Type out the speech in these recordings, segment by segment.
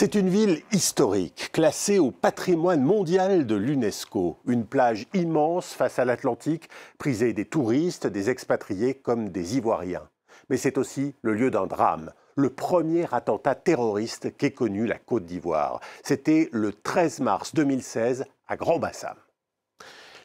C'est une ville historique, classée au patrimoine mondial de l'UNESCO. Une plage immense face à l'Atlantique, prisée des touristes, des expatriés comme des Ivoiriens. Mais c'est aussi le lieu d'un drame, le premier attentat terroriste qu'ait connu la Côte d'Ivoire. C'était le 13 mars 2016 à Grand-Bassam.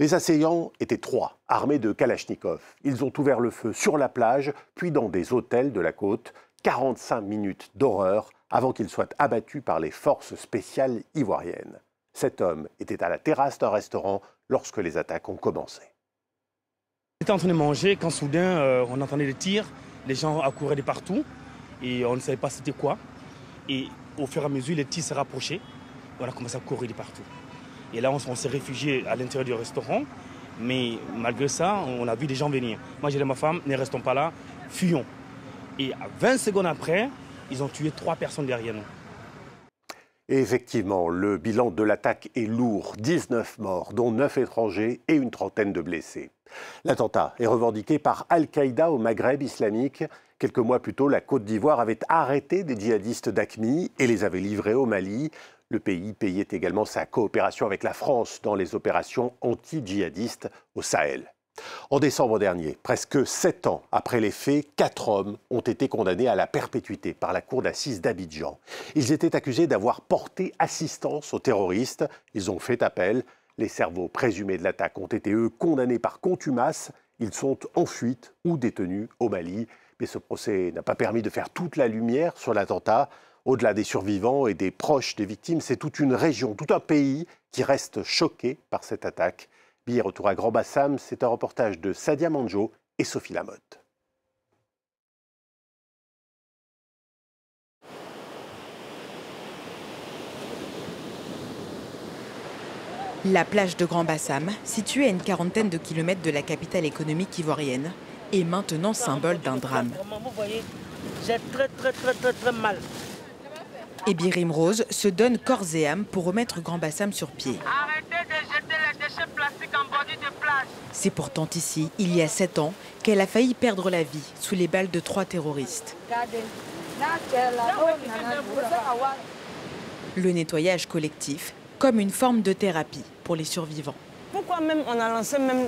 Les assaillants étaient trois, armés de Kalachnikov. Ils ont ouvert le feu sur la plage, puis dans des hôtels de la côte. 45 minutes d'horreur avant qu'il soit abattu par les forces spéciales ivoiriennes. Cet homme était à la terrasse d'un restaurant lorsque les attaques ont commencé. On était en train de manger quand soudain euh, on entendait des tirs, les gens accouraient de partout et on ne savait pas c'était quoi. Et au fur et à mesure, les tirs se rapprochaient. On a commencé à courir de partout. Et là, on, s'est réfugié à l'intérieur du restaurant. Mais malgré ça, on a vu des gens venir. Moi, j'ai dit à ma femme, ne restons pas là, fuyons. Et 20 secondes après, ils ont tué trois personnes derrière effectivement, le bilan de l'attaque est lourd. 19 morts, dont 9 étrangers et une trentaine de blessés. L'attentat est revendiqué par Al-Qaïda au Maghreb islamique. Quelques mois plus tôt, la Côte d'Ivoire avait arrêté des djihadistes d'ACMI et les avait livrés au Mali. Le pays payait également sa coopération avec la France dans les opérations anti-djihadistes au Sahel. En décembre dernier, presque sept ans après les faits, quatre hommes ont été condamnés à la perpétuité par la cour d'assises d'Abidjan. Ils étaient accusés d'avoir porté assistance aux terroristes. Ils ont fait appel. Les cerveaux présumés de l'attaque ont été, eux, condamnés par contumace. Ils sont en fuite ou détenus au Mali. Mais ce procès n'a pas permis de faire toute la lumière sur l'attentat. Au-delà des survivants et des proches des victimes, c'est toute une région, tout un pays qui reste choqué par cette attaque. Billet retour à Grand Bassam, c'est un reportage de Sadia Manjo et Sophie Lamotte. La plage de Grand Bassam, située à une quarantaine de kilomètres de la capitale économique ivoirienne, est maintenant symbole d'un drame. Vous voyez, j'ai très très très très très mal. Et Birim Rose se donne corps et âme pour remettre Grand Bassam sur pied. Déchets plastiques en bordure de plage. C'est pourtant ici, il y a sept ans, qu'elle a failli perdre la vie sous les balles de trois terroristes. Le nettoyage collectif comme une forme de thérapie pour les survivants. Pourquoi même on a lancé même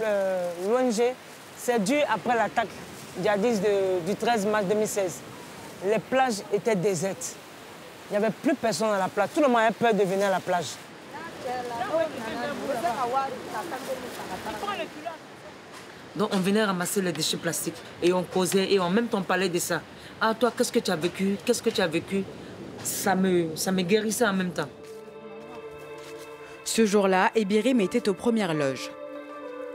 l'ONG C'est dû après l'attaque djihadiste du 13 mars 2016. Les plages étaient désertes. Il n'y avait plus personne à la plage. Tout le monde avait peur de venir à la plage. Donc on venait ramasser les déchets plastiques et on causait et en même temps on parlait de ça. Ah toi, qu'est-ce que tu as vécu? Qu'est-ce que tu as vécu? Ça me, ça me guérissait en même temps. Ce jour-là, Ebirim était aux premières loges.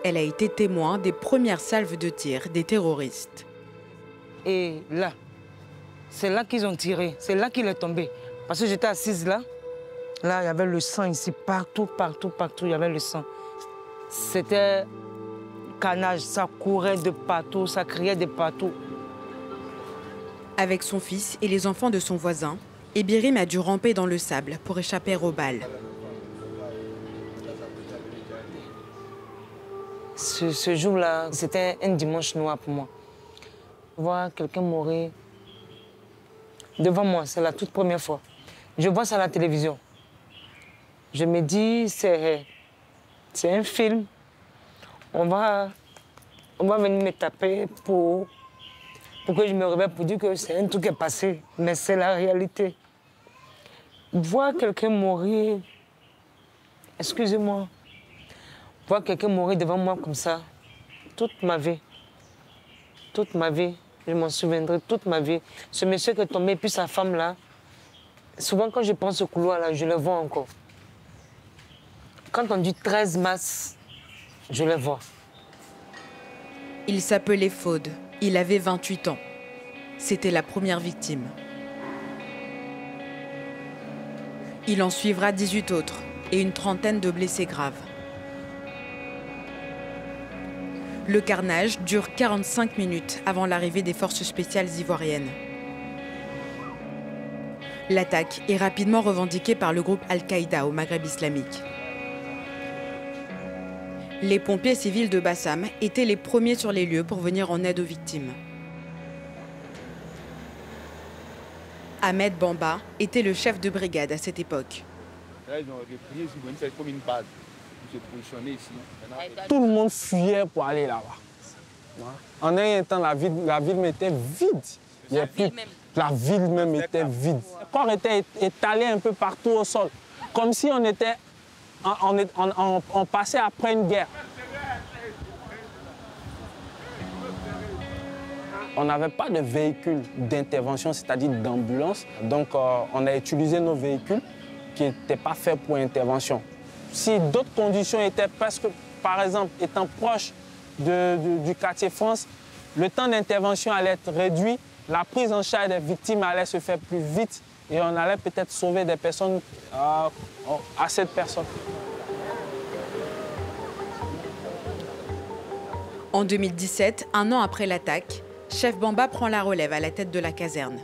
Elle a été témoin des premières salves de tir des terroristes. Et là, c'est là qu'ils ont tiré, c'est là qu'il est tombé. Parce que j'étais assise là, là, il y avait le sang ici, partout, partout, partout, il y avait le sang. C'était canage, ça courait de partout, ça criait de partout. Avec son fils et les enfants de son voisin, Ebirim a dû ramper dans le sable pour échapper aux balles. Ce, ce jour-là, c'était un dimanche noir pour moi. Voir quelqu'un mourir devant moi, c'est la toute première fois. Je vois ça à la télévision. Je me dis, c'est un film. On va, on va venir me taper pour, pour que je me réveille pour dire que c'est un truc qui est passé. Mais c'est la réalité. Voir quelqu'un mourir, excusez-moi, voir quelqu'un mourir devant moi comme ça, toute ma vie, toute ma vie, je m'en souviendrai toute ma vie. Ce monsieur qui est tombé, puis sa femme là, souvent quand je pense au couloir là, je le vois encore. Quand on dit 13 mars, je le vois. Il s'appelait Faude. Il avait 28 ans. C'était la première victime. Il en suivra 18 autres et une trentaine de blessés graves. Le carnage dure 45 minutes avant l'arrivée des forces spéciales ivoiriennes. L'attaque est rapidement revendiquée par le groupe Al-Qaïda au Maghreb islamique. Les pompiers civils de Bassam étaient les premiers sur les lieux pour venir en aide aux victimes. Ahmed Bamba était le chef de brigade à cette époque. Tout le monde fuyait pour aller là-bas. En un temps, la ville, la ville était vide. La, ville, même. la ville même était vide. Le corps était étalé un peu partout au sol, comme si on, était, on, passait après une guerre. On n'avait pas de véhicule d'intervention, c'est-à-dire d'ambulance. Donc, euh, on a utilisé nos véhicules qui n'étaient pas faits pour intervention. Si d'autres conditions étaient presque, par exemple, étant proches du quartier France, le temps d'intervention allait être réduit, la prise en charge des victimes allait se faire plus vite et on allait peut-être sauver des personnes euh, à cette personne. En 2017, un an après l'attaque, Chef Bamba prend la relève à la tête de la caserne.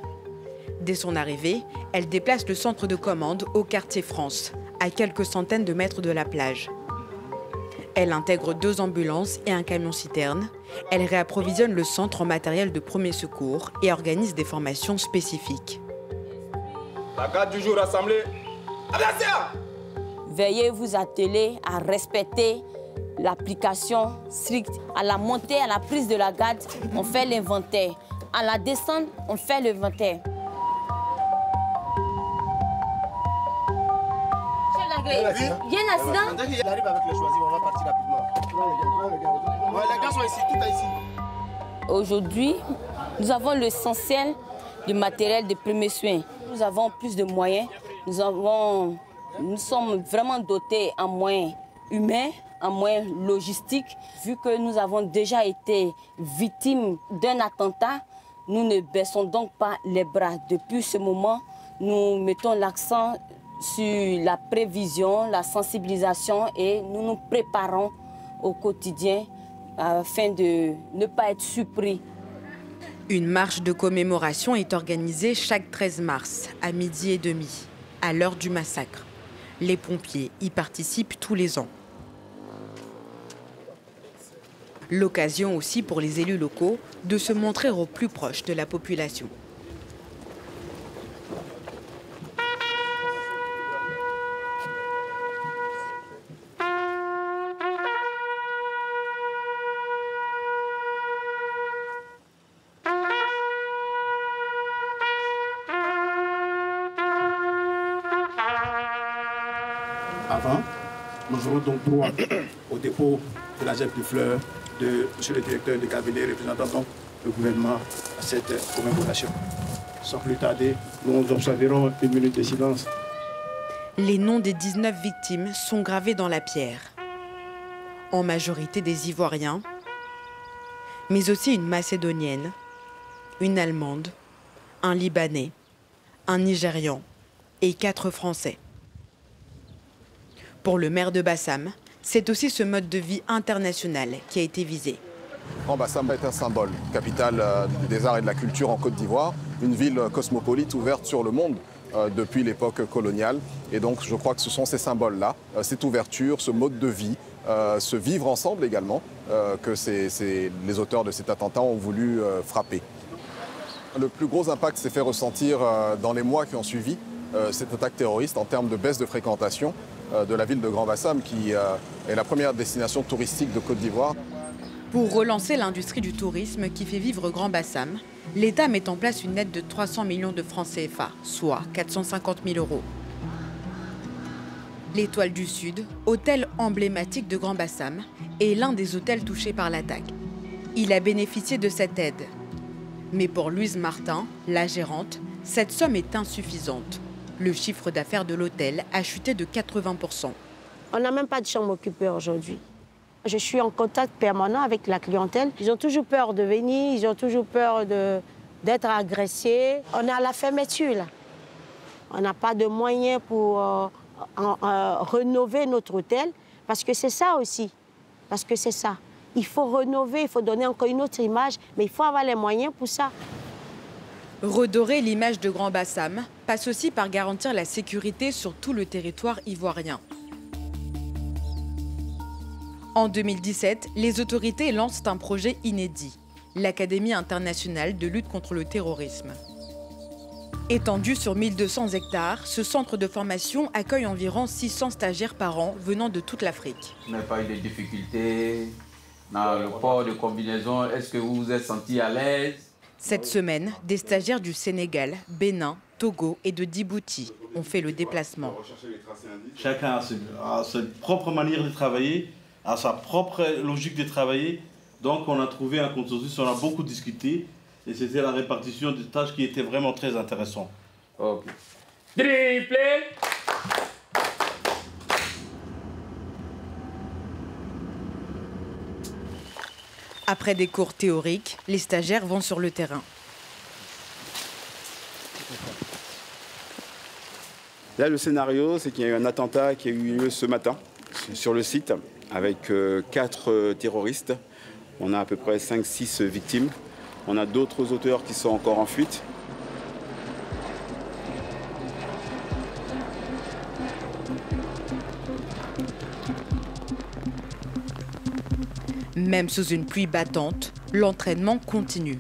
Dès son arrivée, elle déplace le centre de commande au quartier France, à quelques centaines de mètres de la plage. Elle intègre deux ambulances et un camion-citerne. Elle réapprovisionne le centre en matériel de premier secours et organise des formations spécifiques. La garde du jour assemblée. Veuillez vous atteler à respecter l'application stricte. À la montée, à la prise de la garde, on fait l'inventaire. À la descente, on fait l'inventaire. Il y a un accident Il arrive avec les choisis, on va partir rapidement. les gars sont ici, tout est ici. Aujourd'hui, nous avons l'essentiel du matériel de premiers soins. Nous avons plus de moyens. Nous, avons, nous sommes vraiment dotés en moyens humains, en moyens logistiques. Vu que nous avons déjà été victimes d'un attentat, nous ne baissons donc pas les bras. Depuis ce moment, nous mettons l'accent sur la prévision, la sensibilisation et nous nous préparons au quotidien afin de ne pas être surpris. Une marche de commémoration est organisée chaque 13 mars à midi et demi, à l'heure du massacre. Les pompiers y participent tous les ans. L'occasion aussi pour les élus locaux de se montrer au plus proche de la population. Avant, nous aurons donc droit au dépôt de la gemme de fleurs de M. le directeur de cabinet représentant donc le gouvernement à cette commémoration. Sans plus tarder, nous observerons une minute de silence. Les noms des 19 victimes sont gravés dans la pierre. En majorité des Ivoiriens, mais aussi une Macédonienne, une Allemande, un Libanais, un Nigérian et quatre Français. Pour le maire de Bassam, c'est aussi ce mode de vie international qui a été visé. Grand Bassam est un symbole, capitale euh, des arts et de la culture en Côte d'Ivoire, une ville cosmopolite ouverte sur le monde euh, depuis l'époque coloniale. Et donc je crois que ce sont ces symboles-là, euh, cette ouverture, ce mode de vie, ce vivre ensemble également, que les auteurs de cet attentat ont voulu frapper. Le plus gros impact s'est fait ressentir dans les mois qui ont suivi cette attaque terroriste en termes de baisse de fréquentation euh, de la ville de Grand Bassam, qui euh, est la première destination touristique de Côte d'Ivoire. Pour relancer l'industrie du tourisme qui fait vivre Grand Bassam, l'État met en place une aide de 300 millions de francs CFA, soit 450 000 euros. L'Étoile du Sud, hôtel emblématique de Grand Bassam, est l'un des hôtels touchés par l'attaque. Il a bénéficié de cette aide. Mais pour Louise Martin, la gérante, cette somme est insuffisante. Le chiffre d'affaires de l'hôtel a chuté de 80%. On n'a même pas de chambre occupée aujourd'hui. Je suis en contact permanent avec la clientèle. Ils ont toujours peur de venir, ils ont toujours peur d'être agressés. On est à la fermeture là. On n'a pas de moyens pour euh, euh, rénover notre hôtel parce que c'est ça aussi. Parce que c'est ça. Il faut rénover, il faut donner encore une autre image, mais il faut avoir les moyens pour ça. Redorer l'image de Grand Bassam passe aussi par garantir la sécurité sur tout le territoire ivoirien. En 2017, les autorités lancent un projet inédit, l'Académie internationale de lutte contre le terrorisme. Étendu sur 1200 hectares, ce centre de formation accueille environ 600 stagiaires par an venant de toute l'Afrique. Vous n'avez pas eu de difficultés dans le port de combinaison Est-ce que vous vous êtes senti à l'aise? Cette semaine, des stagiaires du Sénégal, Bénin, Togo et de Djibouti ont fait le déplacement. Chacun a, sa propre manière de travailler, a sa propre logique de travailler. Donc on a trouvé un consensus, on a beaucoup discuté. Et c'était la répartition des tâches qui était vraiment très intéressante. Triplé Après des cours théoriques, les stagiaires vont sur le terrain. Là, le scénario, c'est qu'il y a eu un attentat qui a eu lieu ce matin sur le site avec euh, quatre euh, terroristes. On a à peu près 5-6 victimes. On a d'autres auteurs qui sont encore en fuite. Même sous une pluie battante, l'entraînement continue.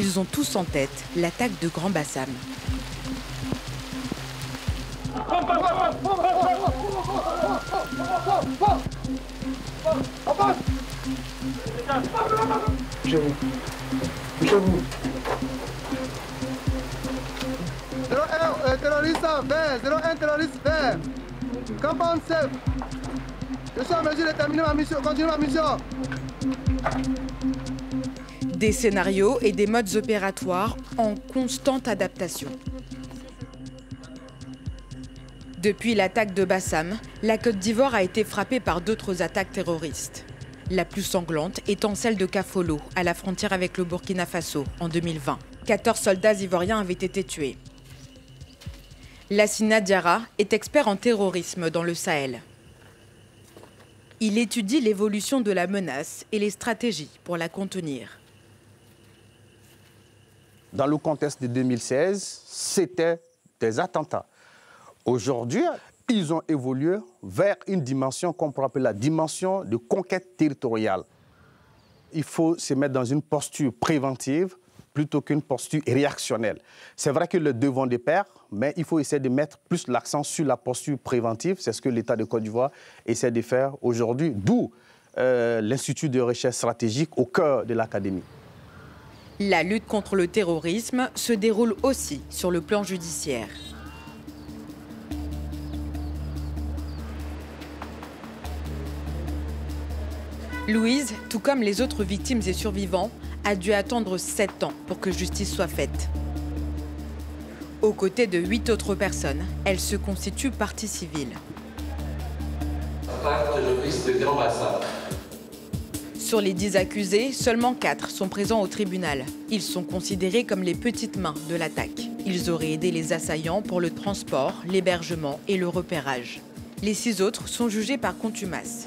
Ils ont tous en tête l'attaque de Grand Bassam. Je vous. Je vous. 01 terroriste vert, 01 terroriste vert. Je suis en mesure de terminer ma mission, continuer ma mission. Des scénarios et des modes opératoires en constante adaptation. Depuis l'attaque de Bassam, la Côte d'Ivoire a été frappée par d'autres attaques terroristes. La plus sanglante étant celle de Kafolo, à la frontière avec le Burkina Faso, en 2020. 14 soldats ivoiriens avaient été tués. Lassina Diarra est expert en terrorisme dans le Sahel. Il étudie l'évolution de la menace et les stratégies pour la contenir. Dans le contexte de 2016, c'était des attentats. Aujourd'hui, ils ont évolué vers une dimension qu'on pourrait appeler la dimension de conquête territoriale. Il faut se mettre dans une posture préventive plutôt qu'une posture réactionnelle. C'est vrai que le devant des pères, mais il faut essayer de mettre plus l'accent sur la posture préventive. C'est ce que l'État de Côte d'Ivoire essaie de faire aujourd'hui, d'où euh, l'Institut de recherche stratégique au cœur de l'Académie. La lutte contre le terrorisme se déroule aussi sur le plan judiciaire. Louise, tout comme les autres victimes et survivants, a dû attendre 7 ans pour que justice soit faite. Aux côtés de 8 autres personnes, elle se constitue partie civile. Sur les 10 accusés, seulement 4 sont présents au tribunal. Ils sont considérés comme les petites mains de l'attaque. Ils auraient aidé les assaillants pour le transport, l'hébergement et le repérage. Les six autres sont jugés par contumace.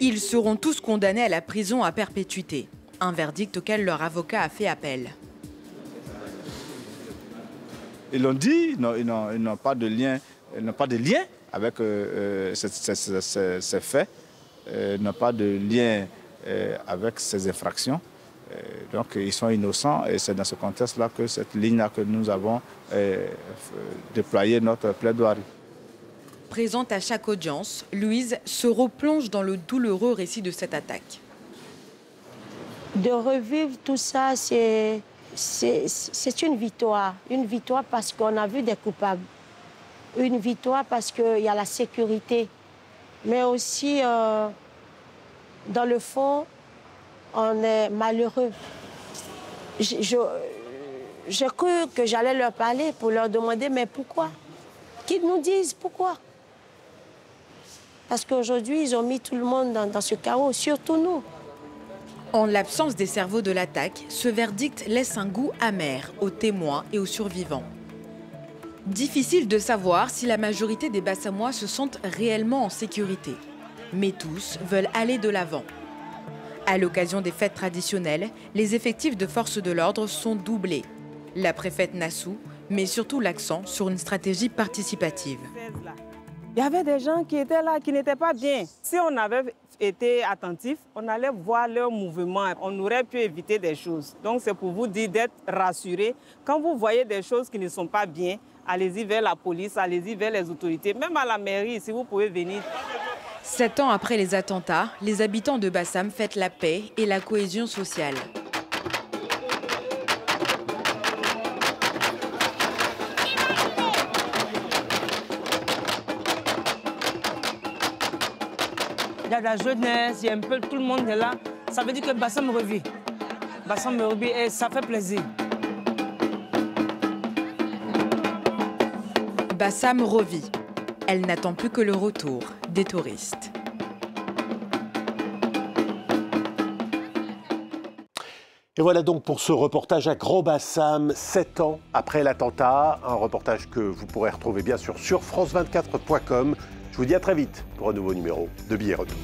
Ils seront tous condamnés à la prison à perpétuité, un verdict auquel leur avocat a fait appel. Ils l'ont dit, ils n'ont pas de lien, pas de lien avec euh, euh, ces faits. Euh, n'a pas de lien euh, avec ces infractions. Donc ils sont innocents et c'est dans ce contexte-là que cette ligne-là que nous avons déployé notre plaidoirie. Présente à chaque audience, Louise se replonge dans le douloureux récit de cette attaque. De revivre tout ça, c'est une victoire. Une victoire parce qu'on a vu des coupables. Une victoire parce qu'il y a la sécurité mais aussi euh, dans le fond, on est malheureux. J'ai cru que j'allais leur parler pour leur demander, mais pourquoi? Qu'ils nous disent pourquoi? Parce qu'aujourd'hui, ils ont mis tout le monde dans, dans ce chaos, surtout nous. En l'absence des cerveaux de l'attaque, ce verdict laisse un goût amer aux témoins et aux survivants. Difficile de savoir si la majorité des Bassamois se sentent réellement en sécurité. Mais tous veulent aller de l'avant. À l'occasion des fêtes traditionnelles, les effectifs de forces de l'ordre sont doublés. La préfète Nassou met surtout l'accent sur une stratégie participative. Il y avait des gens qui étaient là, qui n'étaient pas bien. Si on avait été attentif, on allait voir leurs mouvements. On aurait pu éviter des choses. Donc c'est pour vous dire d'être rassurés. Quand vous voyez des choses qui ne sont pas bien, allez-y vers la police, allez-y vers les autorités, même à la mairie, si vous pouvez venir. Sept ans après les attentats, les habitants de Bassam fêtent la paix et la cohésion sociale. La jeunesse, il y a un peu tout le monde est là. Ça veut dire que Bassam revit. Bassam revit et ça fait plaisir. Bassam revit. Elle n'attend plus que le retour des touristes. Et voilà donc pour ce reportage à Gros Bassam, 7 ans après l'attentat. Un reportage que vous pourrez retrouver bien sûr sur France24.com. Je vous dis à très vite pour un nouveau numéro de Billets Retour.